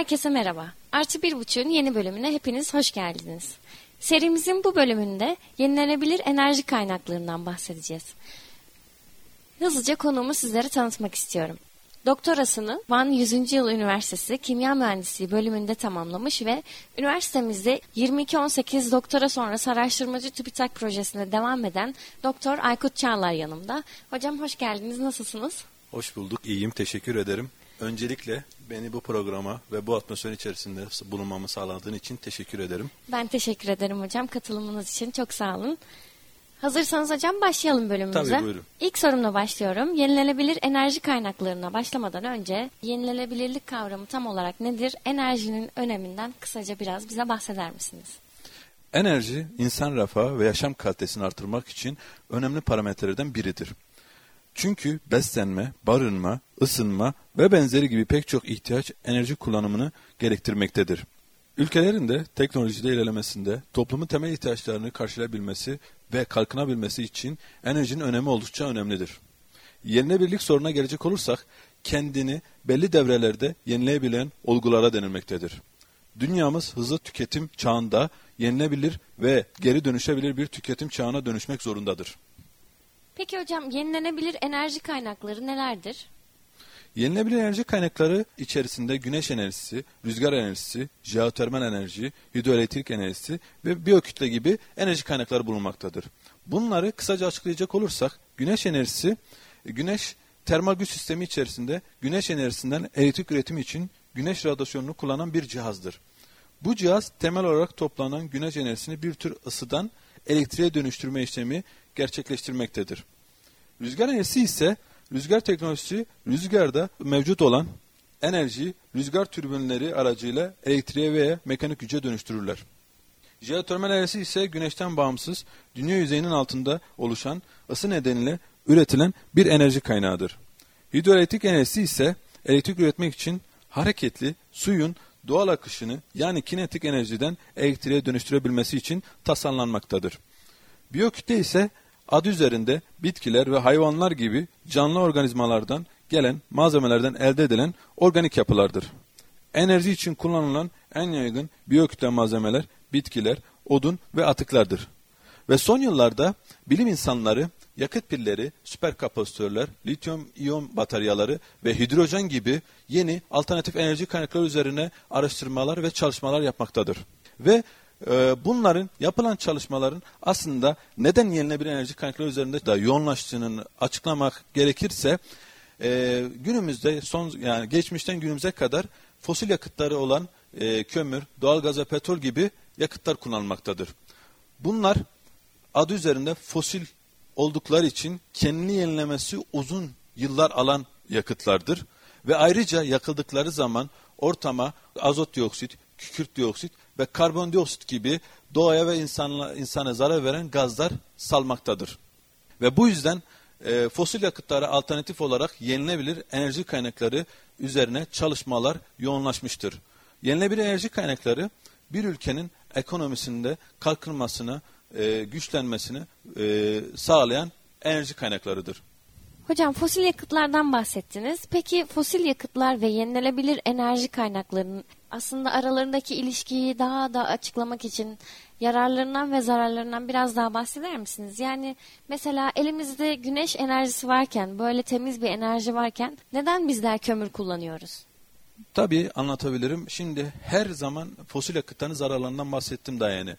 Herkese merhaba. Artı bir buçuğun yeni bölümüne hepiniz hoş geldiniz. Serimizin bu bölümünde yenilenebilir enerji kaynaklarından bahsedeceğiz. Hızlıca konuğumu sizlere tanıtmak istiyorum. Doktorasını Van 100. Yıl Üniversitesi Kimya Mühendisliği bölümünde tamamlamış ve üniversitemizde 22-18 doktora sonrası araştırmacı TÜBİTAK projesinde devam eden Doktor Aykut Çağlar yanımda. Hocam hoş geldiniz, nasılsınız? Hoş bulduk, iyiyim, teşekkür ederim. Öncelikle beni bu programa ve bu atmosfer içerisinde bulunmamı sağladığın için teşekkür ederim. Ben teşekkür ederim hocam katılımınız için çok sağ olun. Hazırsanız hocam başlayalım bölümümüze. Tabii buyurun. İlk sorumla başlıyorum. Yenilenebilir enerji kaynaklarına başlamadan önce yenilenebilirlik kavramı tam olarak nedir? Enerjinin öneminden kısaca biraz bize bahseder misiniz? Enerji, insan refahı ve yaşam kalitesini artırmak için önemli parametrelerden biridir. Çünkü beslenme, barınma, ısınma ve benzeri gibi pek çok ihtiyaç enerji kullanımını gerektirmektedir. Ülkelerin de teknolojide ilerlemesinde toplumun temel ihtiyaçlarını karşılayabilmesi ve kalkınabilmesi için enerjinin önemi oldukça önemlidir. Yenilebilirlik soruna gelecek olursak kendini belli devrelerde yenileyebilen olgulara denilmektedir. Dünyamız hızlı tüketim çağında yenilebilir ve geri dönüşebilir bir tüketim çağına dönüşmek zorundadır. Peki hocam yenilenebilir enerji kaynakları nelerdir? Yenilenebilir enerji kaynakları içerisinde güneş enerjisi, rüzgar enerjisi, jeotermal enerji, hidroelektrik enerjisi ve biyokütle gibi enerji kaynakları bulunmaktadır. Bunları kısaca açıklayacak olursak güneş enerjisi, güneş termal güç sistemi içerisinde güneş enerjisinden elektrik üretimi için güneş radyasyonunu kullanan bir cihazdır. Bu cihaz temel olarak toplanan güneş enerjisini bir tür ısıdan elektriğe dönüştürme işlemi gerçekleştirmektedir. Rüzgar enerjisi ise rüzgar teknolojisi rüzgarda mevcut olan enerjiyi rüzgar türbinleri aracıyla elektriğe veya mekanik güce dönüştürürler. Jeotermal enerjisi ise güneşten bağımsız, dünya yüzeyinin altında oluşan ısı nedeniyle üretilen bir enerji kaynağıdır. Hidroelektrik enerjisi ise elektrik üretmek için hareketli suyun doğal akışını yani kinetik enerjiden elektriğe dönüştürebilmesi için tasarlanmaktadır. Biyokütle ise adı üzerinde bitkiler ve hayvanlar gibi canlı organizmalardan gelen malzemelerden elde edilen organik yapılardır. Enerji için kullanılan en yaygın biyokütle malzemeler bitkiler, odun ve atıklardır. Ve son yıllarda bilim insanları yakıt pilleri, süper kapasitörler, lityum iyon bataryaları ve hidrojen gibi yeni alternatif enerji kaynakları üzerine araştırmalar ve çalışmalar yapmaktadır. Ve e, bunların yapılan çalışmaların aslında neden yenilenebilir enerji kaynakları üzerinde da yoğunlaştığını açıklamak gerekirse e, günümüzde son yani geçmişten günümüze kadar fosil yakıtları olan e, kömür, doğalgaz ve petrol gibi yakıtlar kullanılmaktadır. Bunlar adı üzerinde fosil oldukları için kendini yenilemesi uzun yıllar alan yakıtlardır. Ve ayrıca yakıldıkları zaman ortama azot dioksit, kükürt dioksit ve karbondioksit gibi doğaya ve insana, insana zarar veren gazlar salmaktadır. Ve bu yüzden e, fosil yakıtlara alternatif olarak yenilebilir enerji kaynakları üzerine çalışmalar yoğunlaşmıştır. Yenilebilir enerji kaynakları bir ülkenin ekonomisinde kalkınmasını, e, güçlenmesini e, sağlayan enerji kaynaklarıdır. Hocam fosil yakıtlardan bahsettiniz. Peki fosil yakıtlar ve yenilenebilir enerji kaynaklarının aslında aralarındaki ilişkiyi daha da açıklamak için yararlarından ve zararlarından biraz daha bahseder misiniz? Yani mesela elimizde güneş enerjisi varken, böyle temiz bir enerji varken neden bizler kömür kullanıyoruz? Tabii anlatabilirim. Şimdi her zaman fosil yakıtların zararlarından bahsettim daha yani.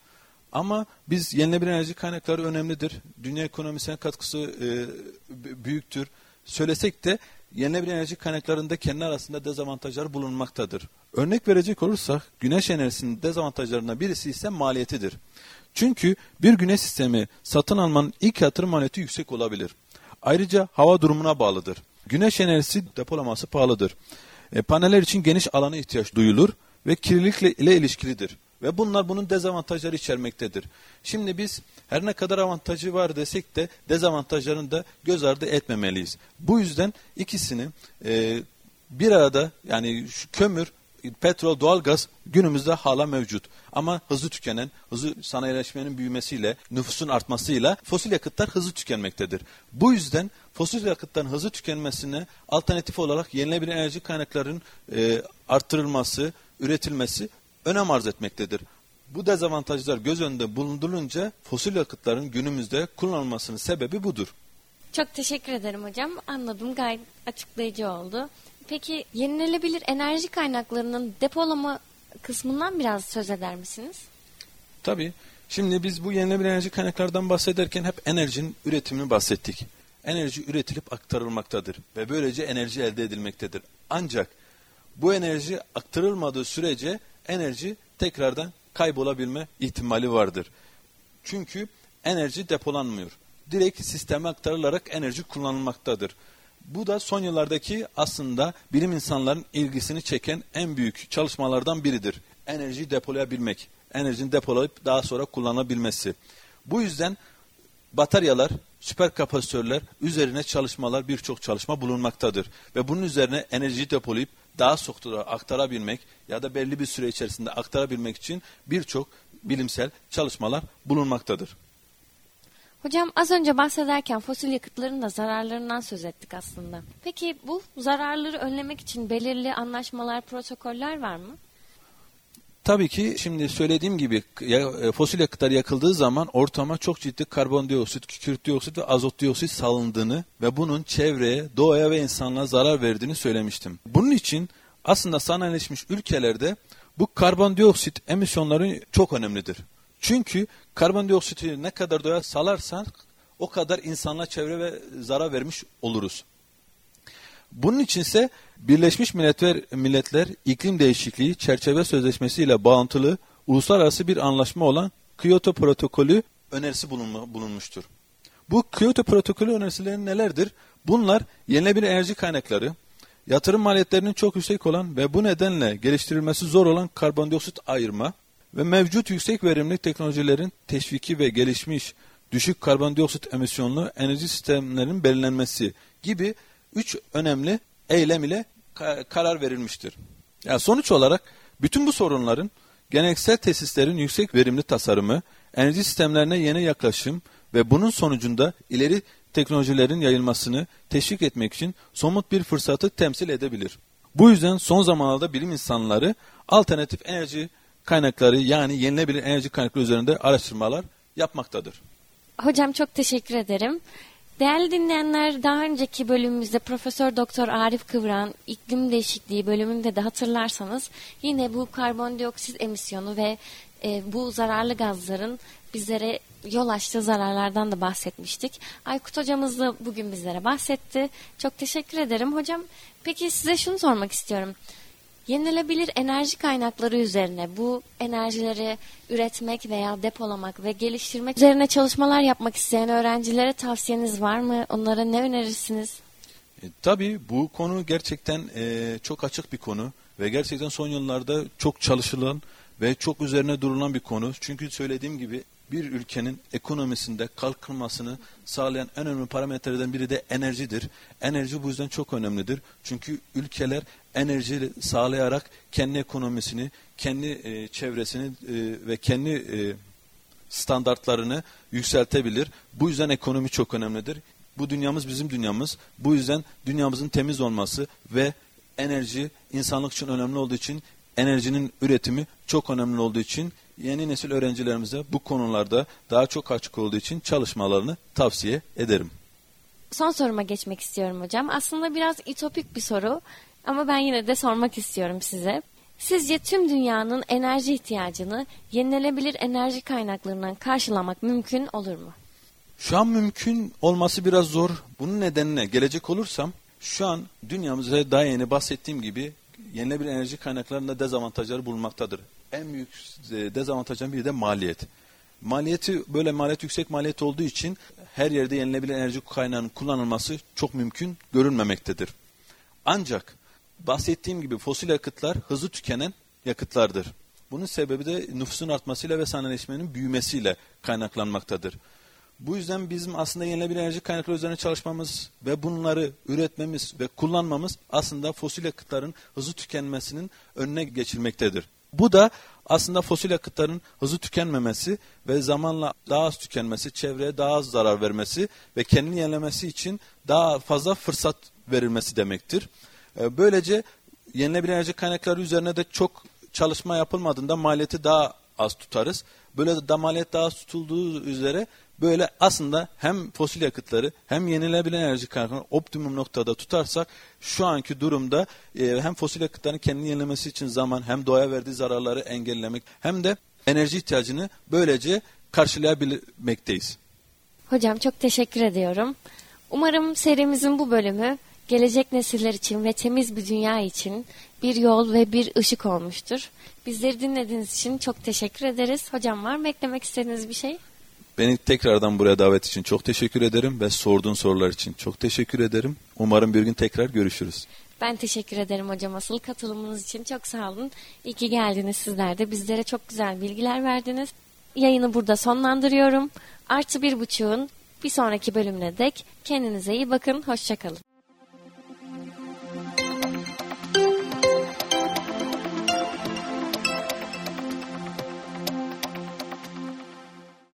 Ama biz yenilenebilir enerji kaynakları önemlidir. Dünya ekonomisine katkısı e, büyüktür. Söylesek de yenilenebilir enerji kaynaklarında kendi arasında dezavantajlar bulunmaktadır. Örnek verecek olursak güneş enerjisinin dezavantajlarından birisi ise maliyetidir. Çünkü bir güneş sistemi satın almanın ilk yatırım maliyeti yüksek olabilir. Ayrıca hava durumuna bağlıdır. Güneş enerjisi depolaması pahalıdır. E, paneller için geniş alana ihtiyaç duyulur ve kirlilikle ile ilişkilidir. Ve bunlar bunun dezavantajları içermektedir. Şimdi biz her ne kadar avantajı var desek de dezavantajlarını da göz ardı etmemeliyiz. Bu yüzden ikisini e, bir arada yani şu kömür petrol, doğalgaz günümüzde hala mevcut. Ama hızlı tükenen, hızlı sanayileşmenin büyümesiyle, nüfusun artmasıyla fosil yakıtlar hızlı tükenmektedir. Bu yüzden fosil yakıtların hızlı tükenmesine alternatif olarak yenilenebilir enerji kaynaklarının e, arttırılması, üretilmesi önem arz etmektedir. Bu dezavantajlar göz önünde bulundurulunca fosil yakıtların günümüzde kullanılmasının sebebi budur. Çok teşekkür ederim hocam. Anladım gayet açıklayıcı oldu. Peki yenilenebilir enerji kaynaklarının depolama kısmından biraz söz eder misiniz? Tabii. Şimdi biz bu yenilenebilir enerji kaynaklardan bahsederken hep enerjinin üretimini bahsettik. Enerji üretilip aktarılmaktadır ve böylece enerji elde edilmektedir. Ancak bu enerji aktarılmadığı sürece enerji tekrardan kaybolabilme ihtimali vardır. Çünkü enerji depolanmıyor. Direkt sisteme aktarılarak enerji kullanılmaktadır. Bu da son yıllardaki aslında bilim insanların ilgisini çeken en büyük çalışmalardan biridir. Enerjiyi depolayabilmek, enerjinin depolayıp daha sonra kullanabilmesi. Bu yüzden bataryalar, süper kapasitörler üzerine çalışmalar birçok çalışma bulunmaktadır. Ve bunun üzerine enerjiyi depolayıp daha soktura aktarabilmek ya da belli bir süre içerisinde aktarabilmek için birçok bilimsel çalışmalar bulunmaktadır. Hocam az önce bahsederken fosil yakıtların da zararlarından söz ettik aslında. Peki bu zararları önlemek için belirli anlaşmalar, protokoller var mı? Tabii ki şimdi söylediğim gibi e, fosil yakıtlar yakıldığı zaman ortama çok ciddi karbondioksit, kükürt dioksit ve azot dioksit salındığını ve bunun çevreye, doğaya ve insanlığa zarar verdiğini söylemiştim. Bunun için aslında sanayileşmiş ülkelerde bu karbondioksit emisyonları çok önemlidir. Çünkü karbondioksiti ne kadar doğaya salarsan o kadar insanla çevre ve zarar vermiş oluruz. Bunun içinse Birleşmiş Milletler, Milletler İklim Değişikliği Çerçeve Sözleşmesi ile bağıntılı uluslararası bir anlaşma olan Kyoto Protokolü önerisi bulunma, bulunmuştur. Bu Kyoto Protokolü önerisileri nelerdir? Bunlar yenilenebilir enerji kaynakları, yatırım maliyetlerinin çok yüksek olan ve bu nedenle geliştirilmesi zor olan karbondioksit ayırma, ve mevcut yüksek verimli teknolojilerin teşviki ve gelişmiş düşük karbondioksit emisyonlu enerji sistemlerinin belirlenmesi gibi üç önemli eylem ile karar verilmiştir. Yani sonuç olarak bütün bu sorunların geleneksel tesislerin yüksek verimli tasarımı, enerji sistemlerine yeni yaklaşım ve bunun sonucunda ileri teknolojilerin yayılmasını teşvik etmek için somut bir fırsatı temsil edebilir. Bu yüzden son zamanlarda bilim insanları alternatif enerji kaynakları yani yenilenebilir enerji kaynakları üzerinde araştırmalar yapmaktadır. Hocam çok teşekkür ederim. Değerli dinleyenler daha önceki bölümümüzde Profesör Doktor Arif Kıvran iklim değişikliği bölümünde de hatırlarsanız yine bu karbondioksit emisyonu ve e, bu zararlı gazların bizlere yol açtığı zararlardan da bahsetmiştik. Aykut hocamız da bugün bizlere bahsetti. Çok teşekkür ederim. Hocam peki size şunu sormak istiyorum. Yenilebilir enerji kaynakları üzerine bu enerjileri üretmek veya depolamak ve geliştirmek üzerine çalışmalar yapmak isteyen öğrencilere tavsiyeniz var mı? Onlara ne önerirsiniz? E, tabii bu konu gerçekten e, çok açık bir konu ve gerçekten son yıllarda çok çalışılan ve çok üzerine durulan bir konu. Çünkü söylediğim gibi bir ülkenin ekonomisinde kalkınmasını sağlayan en önemli parametrelerden biri de enerjidir. Enerji bu yüzden çok önemlidir. Çünkü ülkeler enerji sağlayarak kendi ekonomisini, kendi e, çevresini e, ve kendi e, standartlarını yükseltebilir. Bu yüzden ekonomi çok önemlidir. Bu dünyamız bizim dünyamız. Bu yüzden dünyamızın temiz olması ve enerji insanlık için önemli olduğu için enerjinin üretimi çok önemli olduğu için yeni nesil öğrencilerimize bu konularda daha çok açık olduğu için çalışmalarını tavsiye ederim. Son soruma geçmek istiyorum hocam. Aslında biraz itopik bir soru ama ben yine de sormak istiyorum size. Sizce tüm dünyanın enerji ihtiyacını yenilenebilir enerji kaynaklarından karşılamak mümkün olur mu? Şu an mümkün olması biraz zor. Bunun nedenine gelecek olursam şu an dünyamızda daha yeni bahsettiğim gibi yenilenebilir enerji kaynaklarında dezavantajları bulunmaktadır. En büyük e, dezavantajın biri de maliyet. Maliyeti böyle maliyet yüksek maliyet olduğu için her yerde yenilenebilir enerji kaynağının kullanılması çok mümkün görünmemektedir. Ancak bahsettiğim gibi fosil yakıtlar hızlı tükenen yakıtlardır. Bunun sebebi de nüfusun artmasıyla ve sanayileşmenin büyümesiyle kaynaklanmaktadır. Bu yüzden bizim aslında yenilenebilir enerji kaynakları üzerine çalışmamız ve bunları üretmemiz ve kullanmamız aslında fosil yakıtların hızlı tükenmesinin önüne geçilmektedir. Bu da aslında fosil yakıtların hızlı tükenmemesi ve zamanla daha az tükenmesi, çevreye daha az zarar vermesi ve kendini yenilemesi için daha fazla fırsat verilmesi demektir. Ee, böylece yenilenebilir enerji kaynakları üzerine de çok çalışma yapılmadığında maliyeti daha az tutarız. Böyle de maliyet daha az tutulduğu üzere böyle aslında hem fosil yakıtları hem yenilenebilir enerji kaynaklarını optimum noktada tutarsak şu anki durumda e, hem fosil yakıtların kendini yenilemesi için zaman hem doğaya verdiği zararları engellemek hem de enerji ihtiyacını böylece karşılayabilmekteyiz. Hocam çok teşekkür ediyorum. Umarım serimizin bu bölümü gelecek nesiller için ve temiz bir dünya için bir yol ve bir ışık olmuştur. Bizleri dinlediğiniz için çok teşekkür ederiz. Hocam var mı eklemek istediğiniz bir şey? Beni tekrardan buraya davet için çok teşekkür ederim ve sorduğun sorular için çok teşekkür ederim. Umarım bir gün tekrar görüşürüz. Ben teşekkür ederim hocam asıl katılımınız için çok sağ olun. İyi ki geldiniz sizler de bizlere çok güzel bilgiler verdiniz. Yayını burada sonlandırıyorum. Artı bir buçuğun bir sonraki bölümüne dek kendinize iyi bakın. Hoşçakalın.